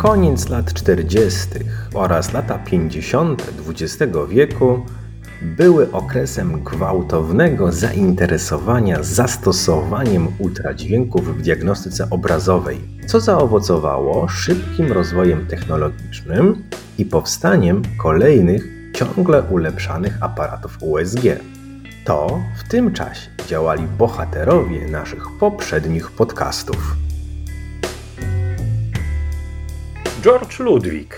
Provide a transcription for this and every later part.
Koniec lat 40. oraz lata 50. XX wieku były okresem gwałtownego zainteresowania zastosowaniem ultradźwięków w diagnostyce obrazowej, co zaowocowało szybkim rozwojem technologicznym i powstaniem kolejnych, ciągle ulepszanych aparatów USG. To w tym czasie działali bohaterowie naszych poprzednich podcastów. George Ludwig,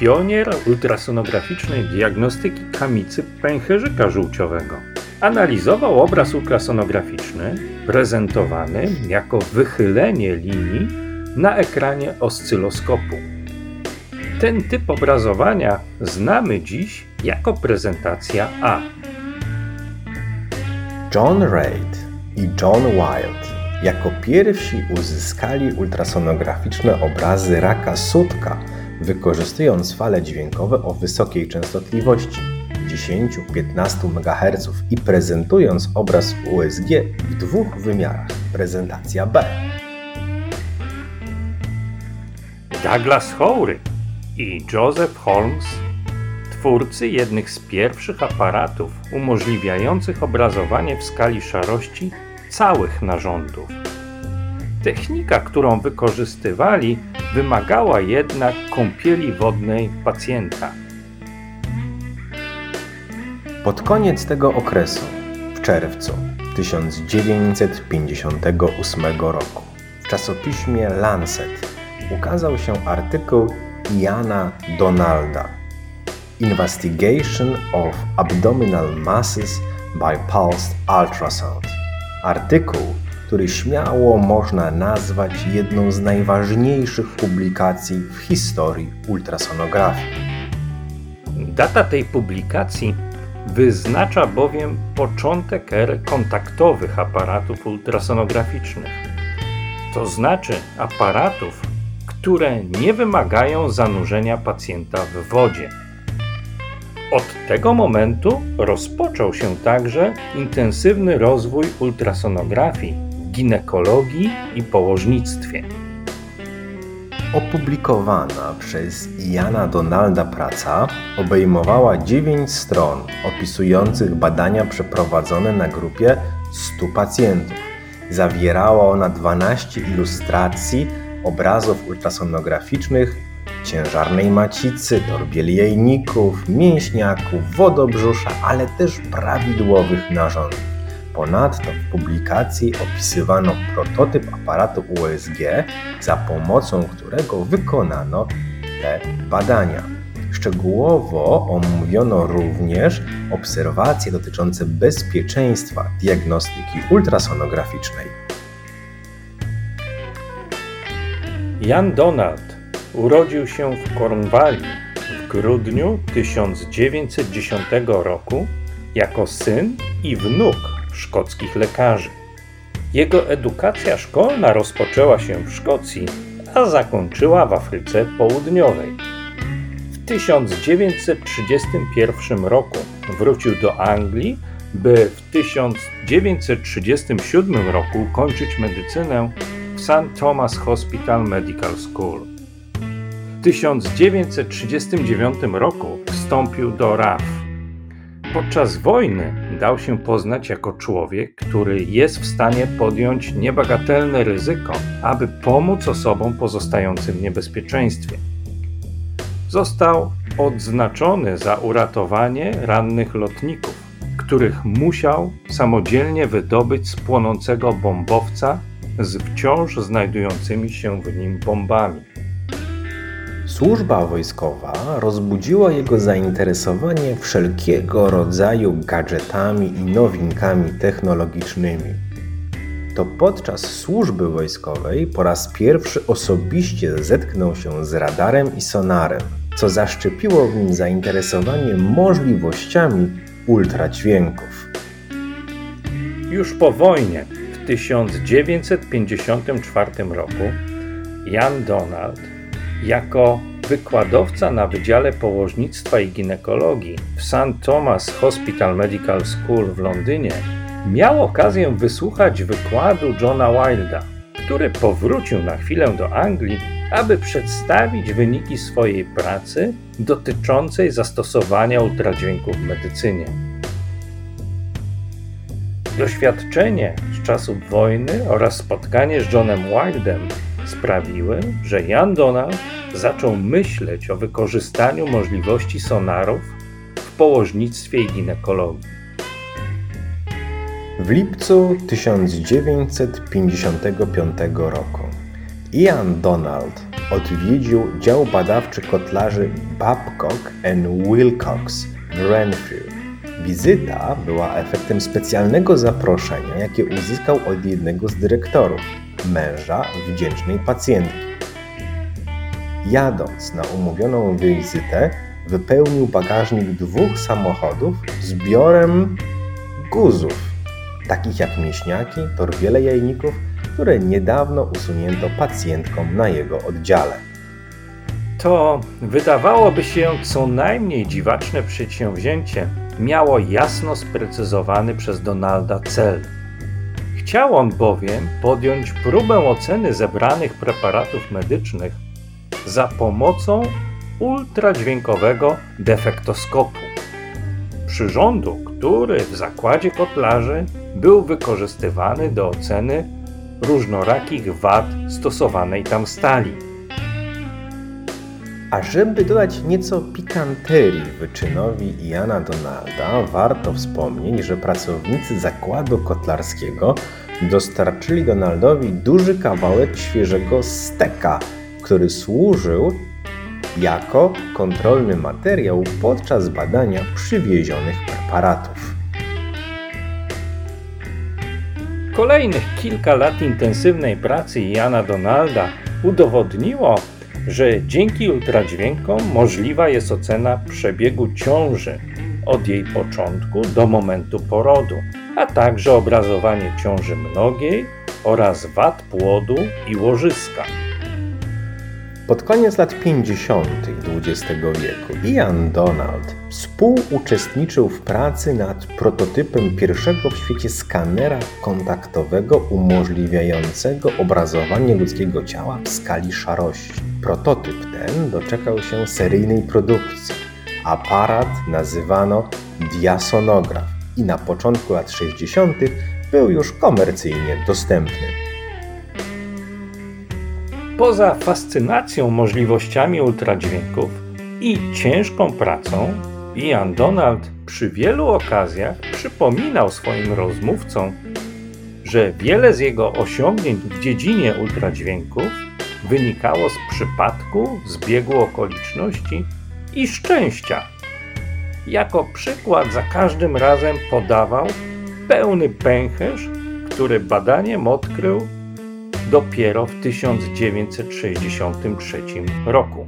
pionier ultrasonograficznej diagnostyki kamicy pęcherzyka żółciowego. Analizował obraz ultrasonograficzny prezentowany jako wychylenie linii na ekranie oscyloskopu. Ten typ obrazowania znamy dziś jako prezentacja A. John Reid i John Wild jako pierwsi uzyskali ultrasonograficzne obrazy raka sutka, wykorzystując fale dźwiękowe o wysokiej częstotliwości 10-15 MHz i prezentując obraz USG w dwóch wymiarach. Prezentacja B. Douglas Howry i Joseph Holmes, twórcy jednych z pierwszych aparatów umożliwiających obrazowanie w skali szarości całych narządów. Technika, którą wykorzystywali, wymagała jednak kąpieli wodnej pacjenta. Pod koniec tego okresu, w czerwcu 1958 roku, w czasopiśmie Lancet ukazał się artykuł Iana Donalda Investigation of Abdominal Masses by Pulsed Ultrasound. Artykuł, który śmiało można nazwać jedną z najważniejszych publikacji w historii ultrasonografii. Data tej publikacji wyznacza bowiem początek ery kontaktowych aparatów ultrasonograficznych, to znaczy aparatów, które nie wymagają zanurzenia pacjenta w wodzie. Od tego momentu rozpoczął się także intensywny rozwój ultrasonografii ginekologii i położnictwie. Opublikowana przez Iana Donalda praca obejmowała 9 stron opisujących badania przeprowadzone na grupie 100 pacjentów. Zawierała ona 12 ilustracji obrazów ultrasonograficznych ciężarnej macicy, torbieli jajników, mięśniaków, wodobrzusza, ale też prawidłowych narządów. Ponadto w publikacji opisywano prototyp aparatu USG, za pomocą którego wykonano te badania. Szczegółowo omówiono również obserwacje dotyczące bezpieczeństwa diagnostyki ultrasonograficznej. Jan Donald Urodził się w Kornwalii w grudniu 1910 roku jako syn i wnuk szkockich lekarzy. Jego edukacja szkolna rozpoczęła się w Szkocji, a zakończyła w Afryce Południowej. W 1931 roku wrócił do Anglii, by w 1937 roku kończyć medycynę w St. Thomas Hospital Medical School. 1939 roku wstąpił do RAF. Podczas wojny dał się poznać jako człowiek, który jest w stanie podjąć niebagatelne ryzyko, aby pomóc osobom pozostającym w niebezpieczeństwie. Został odznaczony za uratowanie rannych lotników, których musiał samodzielnie wydobyć z płonącego bombowca z wciąż znajdującymi się w nim bombami. Służba wojskowa rozbudziła jego zainteresowanie wszelkiego rodzaju gadżetami i nowinkami technologicznymi. To podczas służby wojskowej po raz pierwszy osobiście zetknął się z radarem i sonarem, co zaszczepiło w nim zainteresowanie możliwościami ultradźwięków. Już po wojnie w 1954 roku Jan Donald jako wykładowca na Wydziale Położnictwa i Ginekologii w St. Thomas Hospital Medical School w Londynie miał okazję wysłuchać wykładu Johna Wilda, który powrócił na chwilę do Anglii, aby przedstawić wyniki swojej pracy dotyczącej zastosowania ultradźwięku w medycynie. Doświadczenie z czasów wojny oraz spotkanie z Johnem Wildem sprawiły, że Jan Donald zaczął myśleć o wykorzystaniu możliwości sonarów w położnictwie i ginekologii. W lipcu 1955 roku Ian Donald odwiedził dział badawczy kotlarzy Babcock and Wilcox w Renfrew. Wizyta była efektem specjalnego zaproszenia, jakie uzyskał od jednego z dyrektorów, męża wdzięcznej pacjentki. Jadąc na umówioną wizytę, wypełnił bagażnik dwóch samochodów zbiorem guzów, takich jak mięśniaki, torbiele jajników, które niedawno usunięto pacjentkom na jego oddziale. To wydawałoby się co najmniej dziwaczne przedsięwzięcie miało jasno sprecyzowany przez Donalda cel. Chciał on bowiem podjąć próbę oceny zebranych preparatów medycznych za pomocą ultradźwiękowego defektoskopu. Przyrządu, który w zakładzie kotlarzy był wykorzystywany do oceny różnorakich wad stosowanej tam stali. A żeby dodać nieco pikanterii wyczynowi Iana Donalda, warto wspomnieć, że pracownicy zakładu kotlarskiego dostarczyli Donaldowi duży kawałek świeżego steka, który służył jako kontrolny materiał podczas badania przywiezionych preparatów. Kolejnych kilka lat intensywnej pracy Jana Donalda udowodniło, że dzięki ultradźwiękom możliwa jest ocena przebiegu ciąży od jej początku do momentu porodu, a także obrazowanie ciąży mnogiej oraz wad płodu i łożyska. Pod koniec lat 50. XX wieku Ian Donald współuczestniczył w pracy nad prototypem pierwszego w świecie skanera kontaktowego umożliwiającego obrazowanie ludzkiego ciała w skali szarości. Prototyp ten doczekał się seryjnej produkcji. Aparat nazywano diasonograf i na początku lat 60. był już komercyjnie dostępny. Poza fascynacją możliwościami ultradźwięków i ciężką pracą, Ian Donald przy wielu okazjach przypominał swoim rozmówcom, że wiele z jego osiągnięć w dziedzinie ultradźwięków wynikało z przypadku, zbiegu okoliczności i szczęścia. Jako przykład za każdym razem podawał pełny pęcherz, który badaniem odkrył dopiero w 1963 roku.